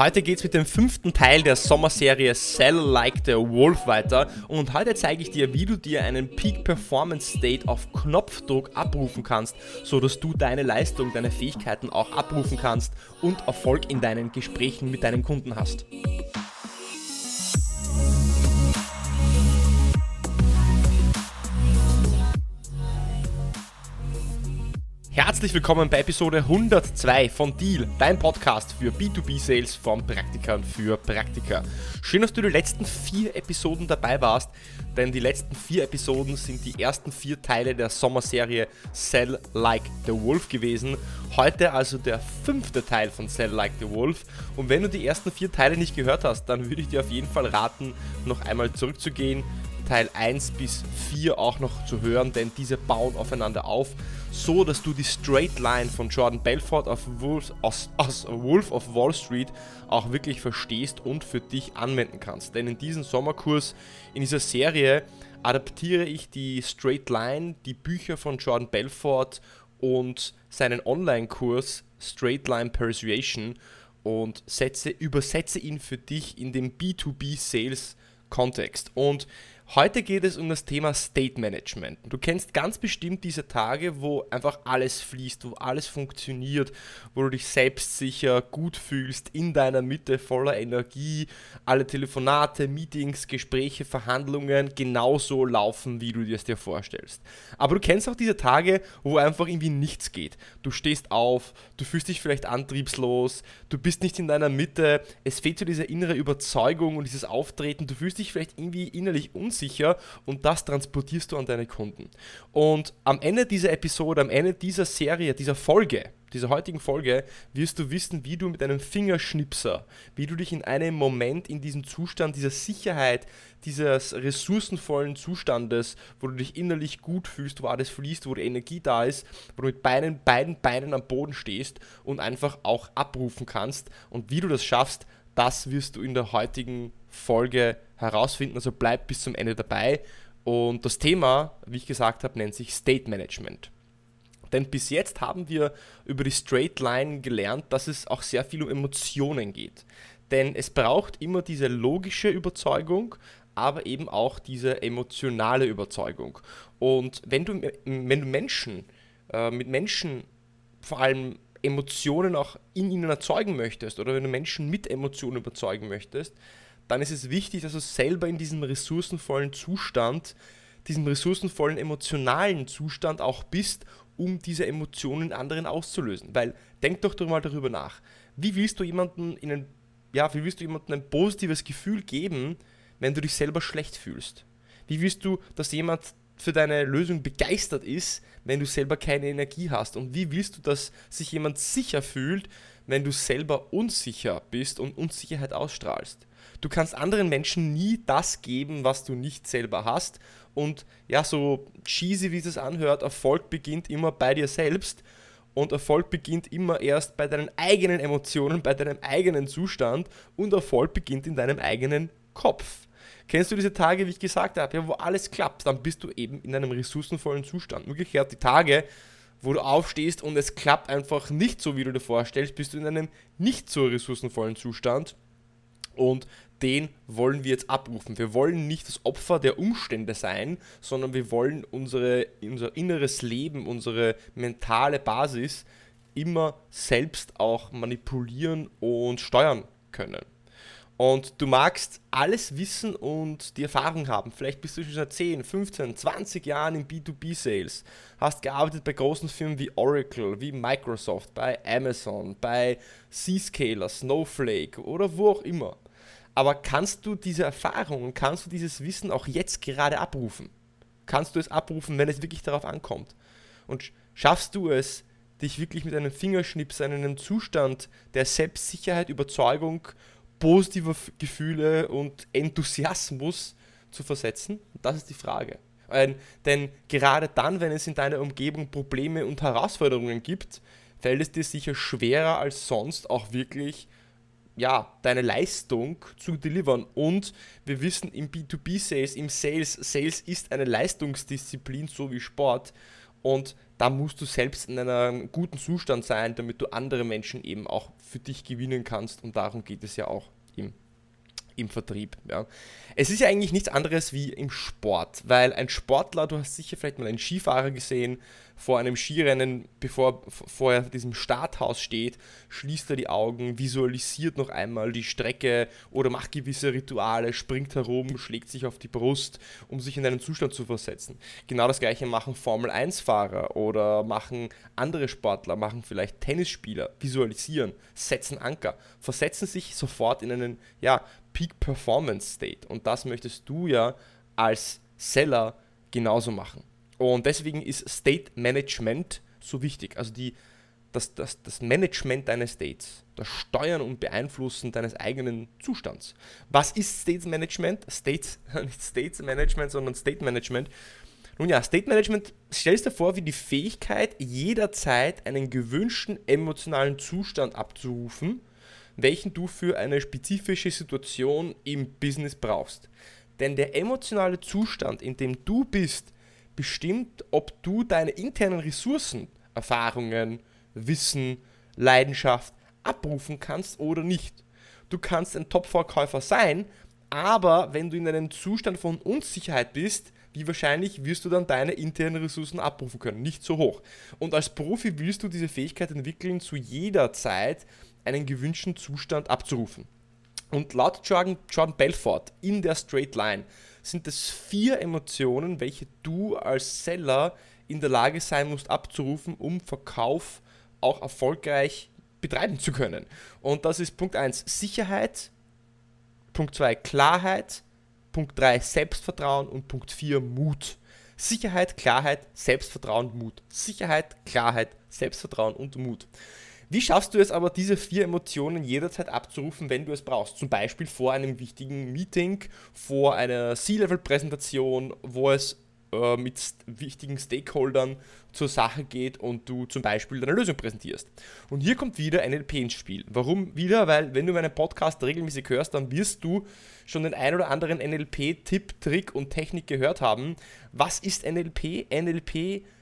Heute geht es mit dem fünften Teil der Sommerserie Sell Like the Wolf weiter und heute zeige ich dir, wie du dir einen Peak Performance State auf Knopfdruck abrufen kannst, so dass du deine Leistung, deine Fähigkeiten auch abrufen kannst und Erfolg in deinen Gesprächen mit deinen Kunden hast. Herzlich willkommen bei Episode 102 von Deal, dein Podcast für B2B-Sales von Praktikern für Praktiker. Schön, dass du die letzten vier Episoden dabei warst, denn die letzten vier Episoden sind die ersten vier Teile der Sommerserie Sell Like the Wolf gewesen. Heute also der fünfte Teil von Sell Like the Wolf. Und wenn du die ersten vier Teile nicht gehört hast, dann würde ich dir auf jeden Fall raten, noch einmal zurückzugehen, Teil 1 bis 4 auch noch zu hören, denn diese bauen aufeinander auf so dass du die Straight Line von Jordan Belfort auf Wolf, aus, aus Wolf of Wall Street auch wirklich verstehst und für dich anwenden kannst. Denn in diesem Sommerkurs, in dieser Serie, adaptiere ich die Straight Line, die Bücher von Jordan Belfort und seinen Online-Kurs Straight Line Persuasion und setze, übersetze ihn für dich in den B2B-Sales-Kontext. Und Heute geht es um das Thema State Management. Du kennst ganz bestimmt diese Tage, wo einfach alles fließt, wo alles funktioniert, wo du dich selbstsicher, gut fühlst, in deiner Mitte voller Energie, alle Telefonate, Meetings, Gespräche, Verhandlungen genauso laufen, wie du dir es dir vorstellst. Aber du kennst auch diese Tage, wo einfach irgendwie nichts geht. Du stehst auf, du fühlst dich vielleicht antriebslos, du bist nicht in deiner Mitte, es fehlt dir diese innere Überzeugung und dieses Auftreten, du fühlst dich vielleicht irgendwie innerlich unsicher unsicher und das transportierst du an deine Kunden. Und am Ende dieser Episode, am Ende dieser Serie, dieser Folge, dieser heutigen Folge wirst du wissen, wie du mit einem Fingerschnipser, wie du dich in einem Moment in diesem Zustand dieser Sicherheit, dieses ressourcenvollen Zustandes, wo du dich innerlich gut fühlst, wo alles fließt, wo die Energie da ist, wo du mit beiden, beiden Beinen am Boden stehst und einfach auch abrufen kannst. Und wie du das schaffst, das wirst du in der heutigen Folge herausfinden. Also bleib bis zum Ende dabei. Und das Thema, wie ich gesagt habe, nennt sich State Management. Denn bis jetzt haben wir über die Straight Line gelernt, dass es auch sehr viel um Emotionen geht. Denn es braucht immer diese logische Überzeugung, aber eben auch diese emotionale Überzeugung. Und wenn du, wenn du Menschen, äh, mit Menschen vor allem Emotionen auch in ihnen erzeugen möchtest oder wenn du Menschen mit Emotionen überzeugen möchtest, dann ist es wichtig, dass du selber in diesem ressourcenvollen Zustand, diesem ressourcenvollen emotionalen Zustand auch bist, um diese Emotionen anderen auszulösen. Weil denk doch mal darüber nach. Wie willst du jemanden in ein, ja, wie willst du jemandem ein positives Gefühl geben, wenn du dich selber schlecht fühlst? Wie willst du, dass jemand für deine Lösung begeistert ist, wenn du selber keine Energie hast? Und wie willst du, dass sich jemand sicher fühlt, wenn du selber unsicher bist und Unsicherheit ausstrahlst? Du kannst anderen Menschen nie das geben, was du nicht selber hast. Und ja, so cheesy wie es anhört, Erfolg beginnt immer bei dir selbst. Und Erfolg beginnt immer erst bei deinen eigenen Emotionen, bei deinem eigenen Zustand. Und Erfolg beginnt in deinem eigenen Kopf. Kennst du diese Tage, wie ich gesagt habe, ja, wo alles klappt, dann bist du eben in einem ressourcenvollen Zustand. Umgekehrt die Tage, wo du aufstehst und es klappt einfach nicht so, wie du dir vorstellst, bist du in einem nicht so ressourcenvollen Zustand. Und den wollen wir jetzt abrufen. Wir wollen nicht das Opfer der Umstände sein, sondern wir wollen unsere, unser inneres Leben, unsere mentale Basis immer selbst auch manipulieren und steuern können. Und du magst alles wissen und die Erfahrung haben. Vielleicht bist du schon seit 10, 15, 20 Jahren im B2B-Sales. Hast gearbeitet bei großen Firmen wie Oracle, wie Microsoft, bei Amazon, bei Zscaler, Snowflake oder wo auch immer. Aber kannst du diese Erfahrung und kannst du dieses Wissen auch jetzt gerade abrufen? Kannst du es abrufen, wenn es wirklich darauf ankommt? Und schaffst du es, dich wirklich mit einem Fingerschnips in einen Zustand der Selbstsicherheit, Überzeugung, positiver Gefühle und Enthusiasmus zu versetzen? Das ist die Frage. Denn gerade dann, wenn es in deiner Umgebung Probleme und Herausforderungen gibt, fällt es dir sicher schwerer als sonst auch wirklich ja, deine Leistung zu delivern. Und wir wissen im B2B-Sales, im Sales, Sales ist eine Leistungsdisziplin, so wie Sport. Und da musst du selbst in einem guten Zustand sein, damit du andere Menschen eben auch für dich gewinnen kannst. Und darum geht es ja auch im, im Vertrieb. Ja. Es ist ja eigentlich nichts anderes wie im Sport, weil ein Sportler, du hast sicher vielleicht mal einen Skifahrer gesehen, vor einem Skirennen, bevor vor er diesem Starthaus steht, schließt er die Augen, visualisiert noch einmal die Strecke oder macht gewisse Rituale, springt herum, schlägt sich auf die Brust, um sich in einen Zustand zu versetzen. Genau das gleiche machen Formel 1-Fahrer oder machen andere Sportler, machen vielleicht Tennisspieler, visualisieren, setzen Anker, versetzen sich sofort in einen ja, Peak Performance State. Und das möchtest du ja als Seller genauso machen. Und deswegen ist State Management so wichtig. Also die, das, das, das Management deines States, das Steuern und Beeinflussen deines eigenen Zustands. Was ist States Management? States, nicht States Management, sondern State Management. Nun ja, State Management stellst dir vor, wie die Fähigkeit, jederzeit einen gewünschten emotionalen Zustand abzurufen, welchen du für eine spezifische Situation im Business brauchst. Denn der emotionale Zustand, in dem du bist, bestimmt, ob du deine internen Ressourcen, Erfahrungen, Wissen, Leidenschaft abrufen kannst oder nicht. Du kannst ein Top-Verkäufer sein, aber wenn du in einem Zustand von Unsicherheit bist, wie wahrscheinlich wirst du dann deine internen Ressourcen abrufen können? Nicht so hoch. Und als Profi willst du diese Fähigkeit entwickeln, zu jeder Zeit einen gewünschten Zustand abzurufen. Und laut Jordan, Jordan Belfort in der Straight Line sind es vier Emotionen, welche du als Seller in der Lage sein musst abzurufen, um Verkauf auch erfolgreich betreiben zu können. Und das ist Punkt 1 Sicherheit, Punkt 2 Klarheit, Punkt 3 Selbstvertrauen und Punkt 4 Mut. Sicherheit, Klarheit, Selbstvertrauen, Mut. Sicherheit, Klarheit, Selbstvertrauen und Mut. Wie schaffst du es aber, diese vier Emotionen jederzeit abzurufen, wenn du es brauchst? Zum Beispiel vor einem wichtigen Meeting, vor einer C-Level-Präsentation, wo es äh, mit wichtigen Stakeholdern zur Sache geht und du zum Beispiel deine Lösung präsentierst. Und hier kommt wieder NLP ins Spiel. Warum wieder? Weil wenn du meinen Podcast regelmäßig hörst, dann wirst du schon den ein oder anderen NLP-Tipp, Trick und Technik gehört haben. Was ist NLP? NLP ist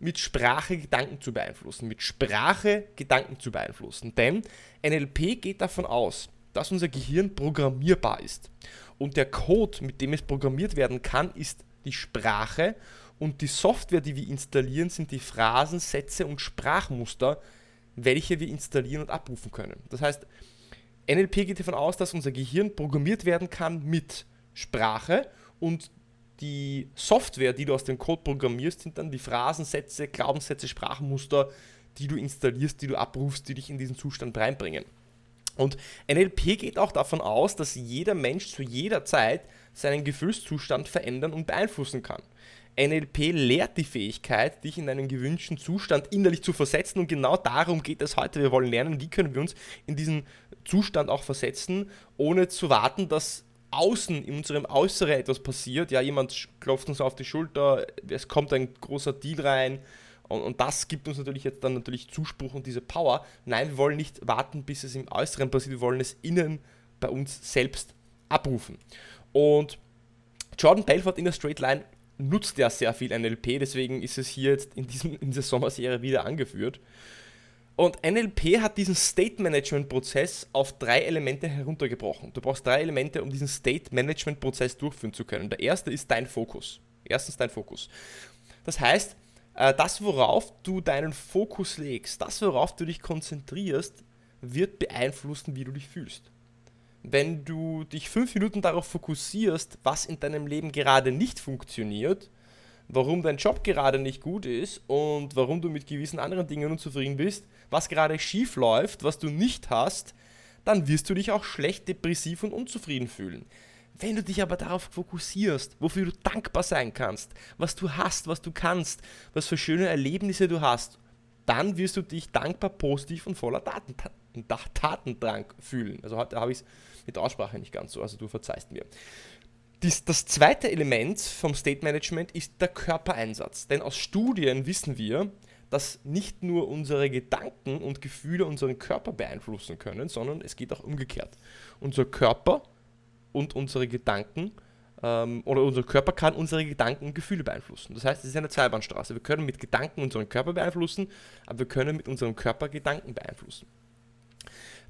mit Sprache Gedanken zu beeinflussen, mit Sprache Gedanken zu beeinflussen. Denn NLP geht davon aus, dass unser Gehirn programmierbar ist. Und der Code, mit dem es programmiert werden kann, ist die Sprache und die Software, die wir installieren, sind die Phrasen, Sätze und Sprachmuster, welche wir installieren und abrufen können. Das heißt, NLP geht davon aus, dass unser Gehirn programmiert werden kann mit Sprache und die Software, die du aus dem Code programmierst, sind dann die Phrasensätze, Glaubenssätze, Sprachmuster, die du installierst, die du abrufst, die dich in diesen Zustand reinbringen. Und NLP geht auch davon aus, dass jeder Mensch zu jeder Zeit seinen Gefühlszustand verändern und beeinflussen kann. NLP lehrt die Fähigkeit, dich in einen gewünschten Zustand innerlich zu versetzen und genau darum geht es heute. Wir wollen lernen, wie können wir uns in diesen Zustand auch versetzen, ohne zu warten, dass außen, in unserem Äußeren etwas passiert, ja, jemand klopft uns auf die Schulter, es kommt ein großer Deal rein und, und, das gibt uns natürlich jetzt dann natürlich Zuspruch und diese Power. Nein, wir wollen nicht warten, bis es im Äußeren passiert, wir wollen es innen bei uns selbst abrufen. Und Jordan Belfort in der Straight Line nutzt ja sehr viel NLP, deswegen ist es hier jetzt in, diesem, in dieser Sommerserie wieder angeführt. Und NLP hat diesen State Management Prozess auf drei Elemente heruntergebrochen. Du brauchst drei Elemente, um diesen State Management Prozess durchführen zu können. Der erste ist dein Fokus. Erstens dein Fokus. Das heißt, äh, das, worauf du deinen Fokus legst, das, worauf du dich konzentrierst, wird beeinflussen, wie du dich fühlst. Wenn du dich fünf Minuten darauf fokussierst, was in deinem Leben gerade nicht funktioniert, warum dein Job gerade nicht gut ist und warum du mit gewissen anderen Dingen unzufrieden bist, was gerade schief läuft, was du nicht hast, dann wirst du dich auch schlecht, depressiv und unzufrieden fühlen. Wenn du dich aber darauf fokussierst, wofür du dankbar sein kannst, was du hast, was du kannst, was für schöne Erlebnisse du hast, dann wirst du dich dankbar, positiv und voller Taten, Tatendrang fühlen. Also heute habe ich es mit der Aussprache nicht ganz so, also du verzeihst mir. Dies, das zweite Element vom State Management ist der Körpereinsatz. Denn aus Studien wissen wir, dass nicht nur unsere Gedanken und Gefühle unseren Körper beeinflussen können, sondern es geht auch umgekehrt. Unser Körper und unsere Gedanken ähm, oder unser Körper kann unsere Gedanken und Gefühle beeinflussen. Das heißt, es ist eine Zweibahnstraße. Wir können mit Gedanken unseren Körper beeinflussen, aber wir können mit unserem Körper Gedanken beeinflussen.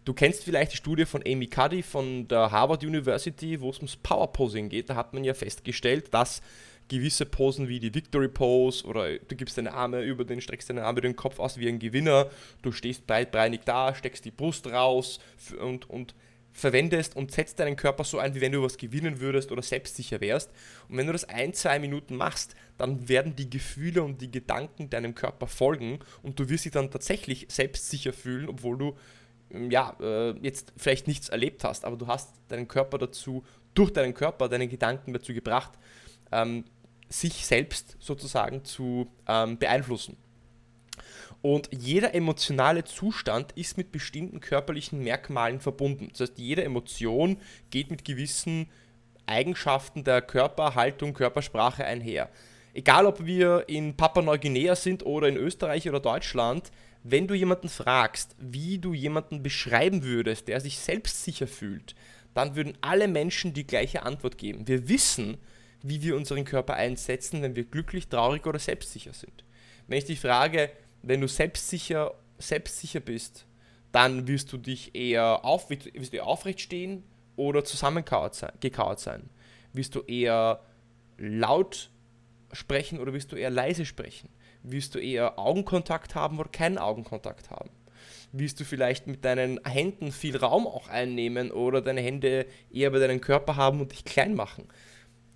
Du kennst vielleicht die Studie von Amy Cuddy von der Harvard University, wo es ums Power Posing geht. Da hat man ja festgestellt, dass gewisse Posen wie die Victory Pose oder du gibst deine Arme über den, streckst deine Arme über den Kopf aus wie ein Gewinner, du stehst breitbeinig da, steckst die Brust raus und, und verwendest und setzt deinen Körper so ein, wie wenn du was gewinnen würdest oder selbstsicher wärst. Und wenn du das ein, zwei Minuten machst, dann werden die Gefühle und die Gedanken deinem Körper folgen und du wirst dich dann tatsächlich selbstsicher fühlen, obwohl du ja, äh, jetzt vielleicht nichts erlebt hast, aber du hast deinen Körper dazu, durch deinen Körper, deine Gedanken dazu gebracht, ähm, sich selbst sozusagen zu ähm, beeinflussen. Und jeder emotionale Zustand ist mit bestimmten körperlichen Merkmalen verbunden. Das heißt, jede Emotion geht mit gewissen Eigenschaften der Körperhaltung, Körpersprache einher. Egal, ob wir in Papua-Neuguinea sind oder in Österreich oder Deutschland, wenn du jemanden fragst, wie du jemanden beschreiben würdest, der sich selbstsicher fühlt, dann würden alle Menschen die gleiche Antwort geben. Wir wissen, wie wir unseren Körper einsetzen, wenn wir glücklich, traurig oder selbstsicher sind. Wenn ich dich frage, wenn du selbstsicher, selbstsicher bist, dann wirst du dich eher auf, wirst du aufrecht stehen oder zusammengekauert sein, gekauert sein. Wirst du eher laut sprechen oder wirst du eher leise sprechen? Wirst du eher Augenkontakt haben oder keinen Augenkontakt haben? Wirst du vielleicht mit deinen Händen viel Raum auch einnehmen oder deine Hände eher bei deinem Körper haben und dich klein machen?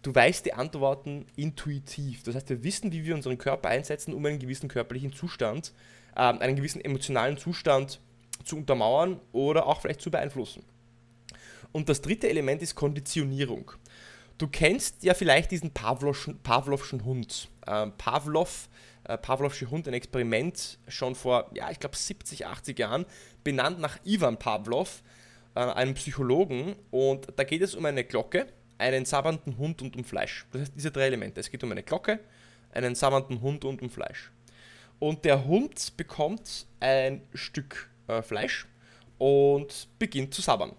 du weißt die Antworten intuitiv. Das heißt, wir wissen, wie wir unseren Körper einsetzen, um einen gewissen körperlichen Zustand, äh, einen gewissen emotionalen Zustand zu untermauern oder auch vielleicht zu beeinflussen. Und das dritte Element ist Konditionierung. Du kennst ja vielleicht diesen Pavlovschen, Pavlovschen Hund. Ähm, Pavlov, äh, Pavlovsche Hund, ein Experiment schon vor, ja, ich glaube 70, 80 Jahren, benannt nach Ivan Pavlov, äh, einem Psychologen. Und da geht es um eine Glocke, einen sabbernden Hund und um Fleisch. Das heißt, diese drei Elemente. Es geht um eine Glocke, einen sabbernden Hund und um Fleisch. Und der Hund bekommt ein Stück äh, Fleisch und beginnt zu sabbern.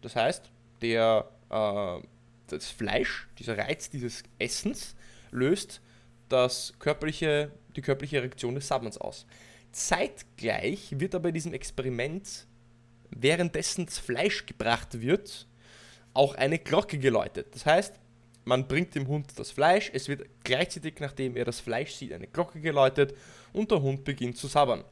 Das heißt, der, äh, das Fleisch, dieser Reiz dieses Essens, löst das körperliche, die körperliche Reaktion des Sabberns aus. Zeitgleich wird aber in diesem Experiment, währenddessen das Fleisch gebracht wird, auch eine Glocke geläutet. Das heißt, man bringt dem Hund das Fleisch, es wird gleichzeitig, nachdem er das Fleisch sieht, eine Glocke geläutet und der Hund beginnt zu sabbern.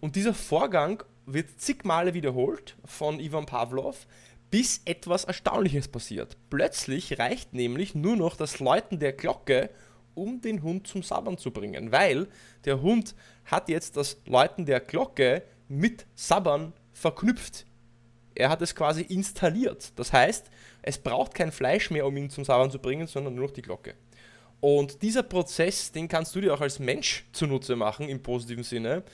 Und dieser Vorgang wird zig Male wiederholt von Ivan Pavlov, bis etwas Erstaunliches passiert. Plötzlich reicht nämlich nur noch das Läuten der Glocke, um den Hund zum Sabbern zu bringen, weil der Hund hat jetzt das Läuten der Glocke mit Sabbern verknüpft. Er hat es quasi installiert. Das heißt, es braucht kein Fleisch mehr, um ihn zum Sabbern zu bringen, sondern nur noch die Glocke. Und dieser Prozess, den kannst du dir auch als Mensch zunutze machen, im positiven Sinne.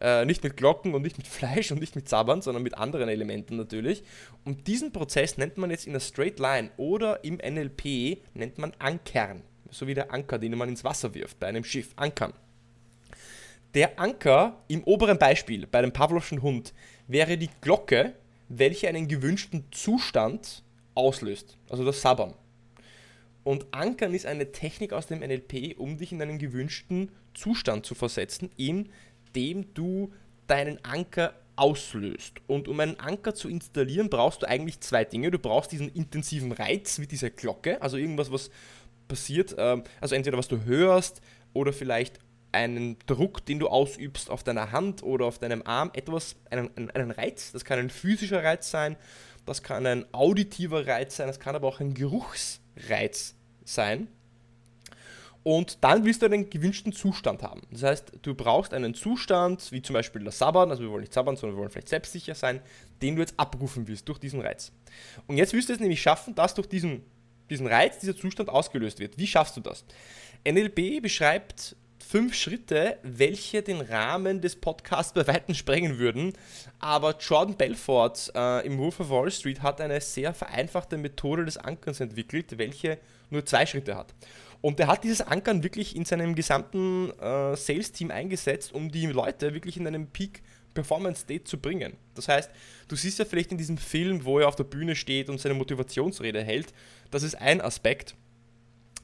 Äh, nicht mit Glocken und nicht mit Fleisch und nicht mit Sabbern, sondern mit anderen Elementen natürlich. Und diesen Prozess nennt man jetzt in der Straight Line oder im NLP nennt man Ankern. So wie der Anker, den man ins Wasser wirft, bei einem Schiff. Ankern. Der Anker im oberen Beispiel, bei dem Pavlovschen Hund, wäre die Glocke, welche einen gewünschten Zustand auslöst, also das Sabbern. Und Ankern ist eine Technik aus dem NLP, um dich in einen gewünschten Zustand zu versetzen, indem du deinen Anker auslöst. Und um einen Anker zu installieren, brauchst du eigentlich zwei Dinge. Du brauchst diesen intensiven Reiz mit dieser Glocke, also irgendwas, was passiert, ähm, also entweder was du hörst oder vielleicht einen Druck, den du ausübst auf deiner Hand oder auf deinem Arm, etwas, einen, einen Reiz, das kann ein physischer Reiz sein, das kann ein auditiver Reiz sein, das kann aber auch ein Geruchsreiz sein. Und dann willst du einen gewünschten Zustand haben. Das heißt, du brauchst einen Zustand, wie zum Beispiel das Sabbern, also wir wollen nicht sabbern, sondern wir wollen vielleicht selbstsicher sein, den du jetzt abrufen willst durch diesen Reiz. Und jetzt willst du es nämlich schaffen, dass durch diesen, diesen Reiz dieser Zustand ausgelöst wird. Wie schaffst du das? NLP beschreibt fünf Schritte, welche den Rahmen des Podcasts bei Weitem sprengen würden. Aber Jordan Belfort äh, im Wolf of Wall Street hat eine sehr vereinfachte Methode des Ankerns entwickelt, welche nur zwei Schritte hat. Und er hat dieses Ankern wirklich in seinem gesamten äh, Sales-Team eingesetzt, um die Leute wirklich in einem Peak Performance State zu bringen. Das heißt, du siehst ja vielleicht in diesem Film, wo er auf der Bühne steht und seine Motivationsrede hält, das ist ein Aspekt.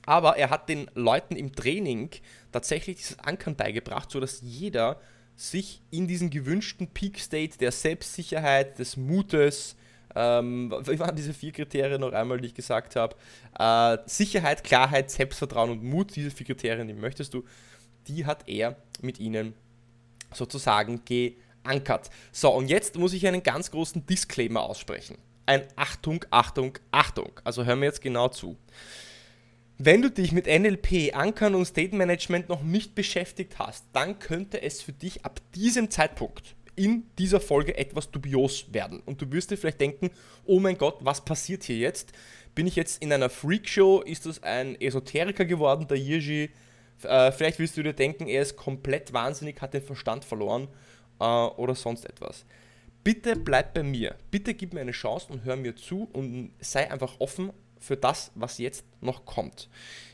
Aber er hat den Leuten im Training tatsächlich dieses Ankern beigebracht, sodass jeder sich in diesen gewünschten Peak State der Selbstsicherheit, des Mutes, ähm, wie waren diese vier Kriterien noch einmal, die ich gesagt habe? Äh, Sicherheit, Klarheit, Selbstvertrauen und Mut, diese vier Kriterien, die möchtest du, die hat er mit ihnen sozusagen geankert. So, und jetzt muss ich einen ganz großen Disclaimer aussprechen. Ein Achtung, Achtung, Achtung. Also hör mir jetzt genau zu. Wenn du dich mit NLP, Ankern und State Management noch nicht beschäftigt hast, dann könnte es für dich ab diesem Zeitpunkt in dieser Folge etwas dubios werden. Und du wirst dir vielleicht denken, oh mein Gott, was passiert hier jetzt? Bin ich jetzt in einer Freakshow? Ist das ein Esoteriker geworden, der Yirji? Äh, vielleicht wirst du dir denken, er ist komplett wahnsinnig, hat den Verstand verloren äh, oder sonst etwas. Bitte bleib bei mir. Bitte gib mir eine Chance und hör mir zu und sei einfach offen für das, was jetzt noch kommt.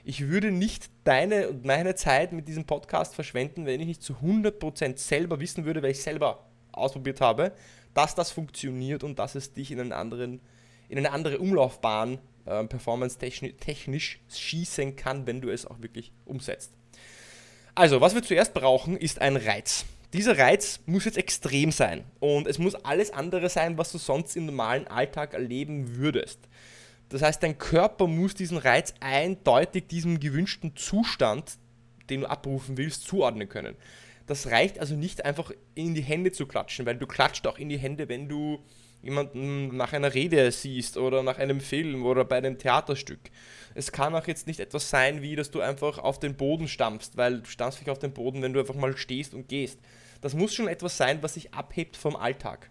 Ich würde nicht deine und meine Zeit mit diesem Podcast verschwenden, wenn ich nicht zu 100% selber wissen würde, weil ich selber ausprobiert habe, dass das funktioniert und dass es dich in, einen anderen, in eine andere Umlaufbahn äh, performance-technisch schießen kann, wenn du es auch wirklich umsetzt. Also, was wir zuerst brauchen, ist ein Reiz. Dieser Reiz muss jetzt extrem sein und es muss alles andere sein, was du sonst im normalen Alltag erleben würdest. Das heißt, dein Körper muss diesen Reiz eindeutig diesem gewünschten Zustand, den du abrufen willst, zuordnen können. Das reicht also nicht einfach in die Hände zu klatschen, weil du klatscht auch in die Hände, wenn du jemanden nach einer Rede siehst oder nach einem Film oder bei einem Theaterstück. Es kann auch jetzt nicht etwas sein, wie dass du einfach auf den Boden stampfst, weil du stampfst dich auf den Boden, wenn du einfach mal stehst und gehst. Das muss schon etwas sein, was sich abhebt vom Alltag.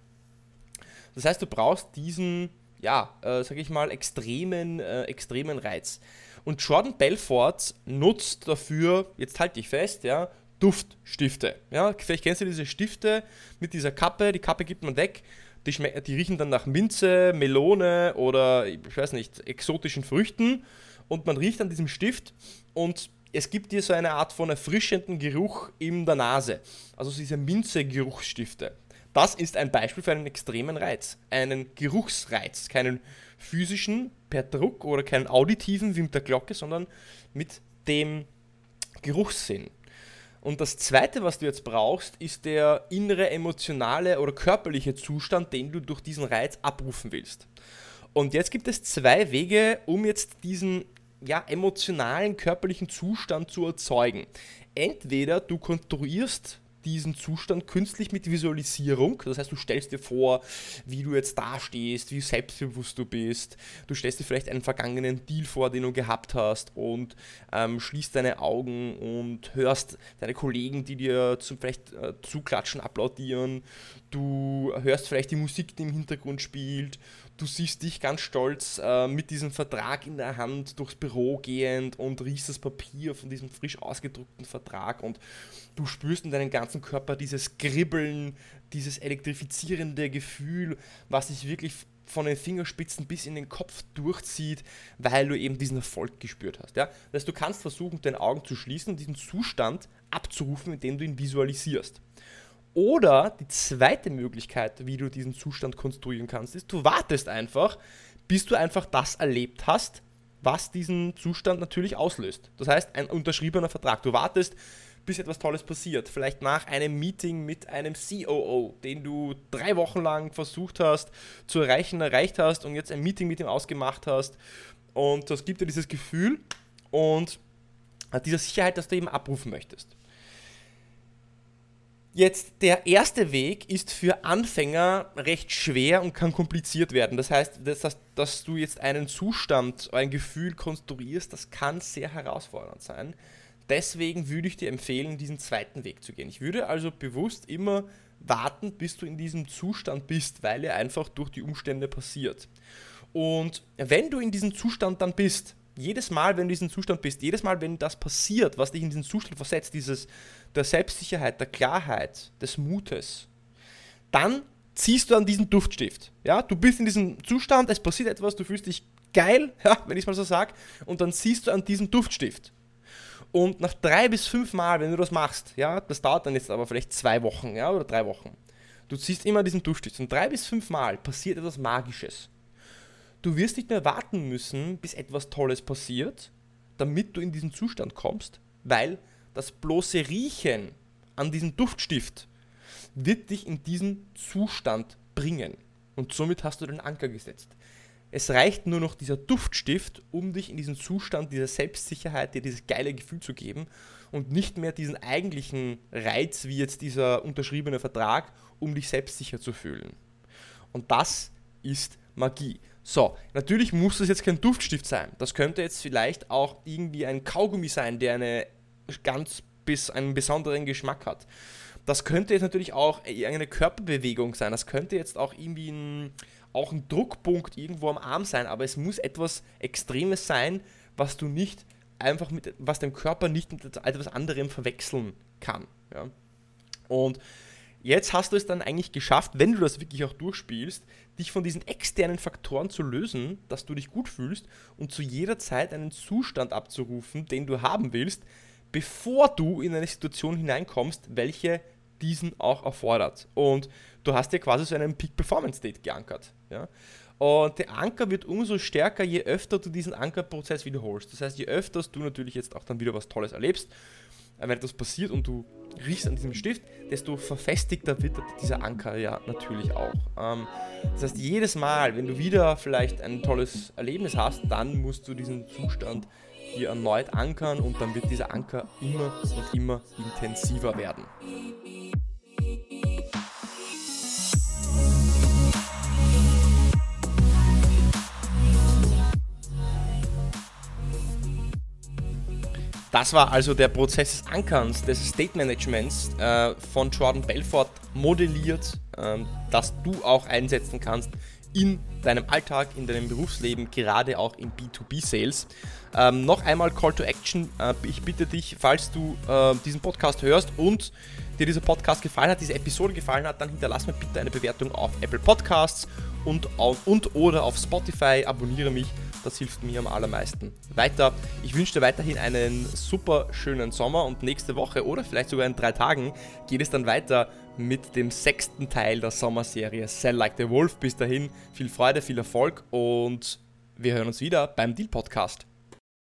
Das heißt, du brauchst diesen, ja, äh, sag ich mal, extremen, äh, extremen Reiz. Und Jordan Belfort nutzt dafür, jetzt halte ich fest, ja, Duftstifte. Ja, vielleicht kennst du diese Stifte mit dieser Kappe, die Kappe gibt man weg, die, die riechen dann nach Minze, Melone oder ich weiß nicht, exotischen Früchten und man riecht an diesem Stift und es gibt dir so eine Art von erfrischenden Geruch in der Nase. Also diese Minze-Geruchsstifte. Das ist ein Beispiel für einen extremen Reiz, einen Geruchsreiz, keinen physischen per Druck oder keinen auditiven wie mit der Glocke, sondern mit dem Geruchssinn. Und das Zweite, was du jetzt brauchst, ist der innere emotionale oder körperliche Zustand, den du durch diesen Reiz abrufen willst. Und jetzt gibt es zwei Wege, um jetzt diesen ja, emotionalen, körperlichen Zustand zu erzeugen. Entweder du konstruierst diesen Zustand künstlich mit Visualisierung. Das heißt, du stellst dir vor, wie du jetzt dastehst, wie selbstbewusst du bist. Du stellst dir vielleicht einen vergangenen Deal vor, den du gehabt hast und ähm, schließt deine Augen und hörst deine Kollegen, die dir zum vielleicht äh, zuklatschen, applaudieren. Du hörst vielleicht die Musik, die im Hintergrund spielt du siehst dich ganz stolz äh, mit diesem Vertrag in der Hand durchs Büro gehend und riechst das Papier von diesem frisch ausgedruckten Vertrag und du spürst in deinem ganzen Körper dieses Kribbeln, dieses elektrifizierende Gefühl, was sich wirklich von den Fingerspitzen bis in den Kopf durchzieht, weil du eben diesen Erfolg gespürt hast. Ja? Das heißt, du kannst versuchen, deine Augen zu schließen und diesen Zustand abzurufen, indem du ihn visualisierst. Oder die zweite Möglichkeit, wie du diesen Zustand konstruieren kannst, ist, du wartest einfach, bis du einfach das erlebt hast, was diesen Zustand natürlich auslöst. Das heißt, ein unterschriebener Vertrag. Du wartest, bis etwas Tolles passiert. Vielleicht nach einem Meeting mit einem COO, den du drei Wochen lang versucht hast zu erreichen, erreicht hast und jetzt ein Meeting mit ihm ausgemacht hast. Und das gibt dir dieses Gefühl und diese Sicherheit, dass du eben abrufen möchtest. Jetzt der erste Weg ist für Anfänger recht schwer und kann kompliziert werden. Das heißt, dass, dass du jetzt einen Zustand, ein Gefühl konstruierst, das kann sehr herausfordernd sein. Deswegen würde ich dir empfehlen, diesen zweiten Weg zu gehen. Ich würde also bewusst immer warten, bis du in diesem Zustand bist, weil er einfach durch die Umstände passiert. Und wenn du in diesem Zustand dann bist, jedes Mal, wenn du in diesem Zustand bist, jedes Mal, wenn das passiert, was dich in diesen Zustand versetzt, dieses der Selbstsicherheit, der Klarheit, des Mutes, dann ziehst du an diesen Duftstift. Ja, du bist in diesem Zustand, es passiert etwas, du fühlst dich geil, ja, wenn ich es mal so sage, und dann ziehst du an diesem Duftstift. Und nach drei bis fünf Mal, wenn du das machst, ja, das dauert dann jetzt aber vielleicht zwei Wochen, ja, oder drei Wochen. Du ziehst immer diesen Duftstift und drei bis fünf Mal passiert etwas Magisches. Du wirst nicht mehr warten müssen, bis etwas Tolles passiert. damit du in diesen Zustand kommst, weil das bloße Riechen an diesem Duftstift wird dich in diesen Zustand bringen. Und somit hast du den Anker gesetzt. Es reicht nur noch dieser Duftstift, um dich in diesen Zustand dieser Selbstsicherheit, dir dieses geile Gefühl zu geben und nicht mehr diesen eigentlichen Reiz, wie jetzt dieser unterschriebene Vertrag, um dich selbstsicher zu fühlen. Und das ist Magie. So, natürlich muss es jetzt kein Duftstift sein. Das könnte jetzt vielleicht auch irgendwie ein Kaugummi sein, der eine ganz bis einen besonderen Geschmack hat. Das könnte jetzt natürlich auch eine Körperbewegung sein. Das könnte jetzt auch irgendwie ein, auch ein Druckpunkt irgendwo am Arm sein. Aber es muss etwas Extremes sein, was du nicht einfach mit, was dein Körper nicht mit etwas anderem verwechseln kann. Ja? Und jetzt hast du es dann eigentlich geschafft, wenn du das wirklich auch durchspielst, dich von diesen externen Faktoren zu lösen, dass du dich gut fühlst und zu jeder Zeit einen Zustand abzurufen, den du haben willst, bevor du in eine Situation hineinkommst, welche diesen auch erfordert. Und du hast dir quasi so einen Peak Performance State geankert. Ja? Und der Anker wird umso stärker, je öfter du diesen Ankerprozess wiederholst. Das heißt, je öfter du natürlich jetzt auch dann wieder was Tolles erlebst, äh, wenn etwas passiert und du riechst an diesem Stift, desto verfestigter wird dieser Anker ja natürlich auch. Ähm, das heißt, jedes Mal, wenn du wieder vielleicht ein tolles Erlebnis hast, dann musst du diesen Zustand hier erneut ankern und dann wird dieser Anker immer und immer intensiver werden. Das war also der Prozess des Ankerns, des State Managements äh, von Jordan Belfort modelliert, äh, das du auch einsetzen kannst in deinem Alltag, in deinem Berufsleben, gerade auch im B2B-Sales. Ähm, noch einmal Call to Action. Äh, ich bitte dich, falls du äh, diesen Podcast hörst und dir dieser Podcast gefallen hat, diese Episode gefallen hat, dann hinterlass mir bitte eine Bewertung auf Apple Podcasts und, und oder auf Spotify. Abonniere mich, das hilft mir am allermeisten weiter. Ich wünsche dir weiterhin einen super schönen Sommer und nächste Woche oder vielleicht sogar in drei Tagen geht es dann weiter mit dem sechsten Teil der Sommerserie Sell Like the Wolf. Bis dahin viel Freude, viel Erfolg und wir hören uns wieder beim Deal Podcast.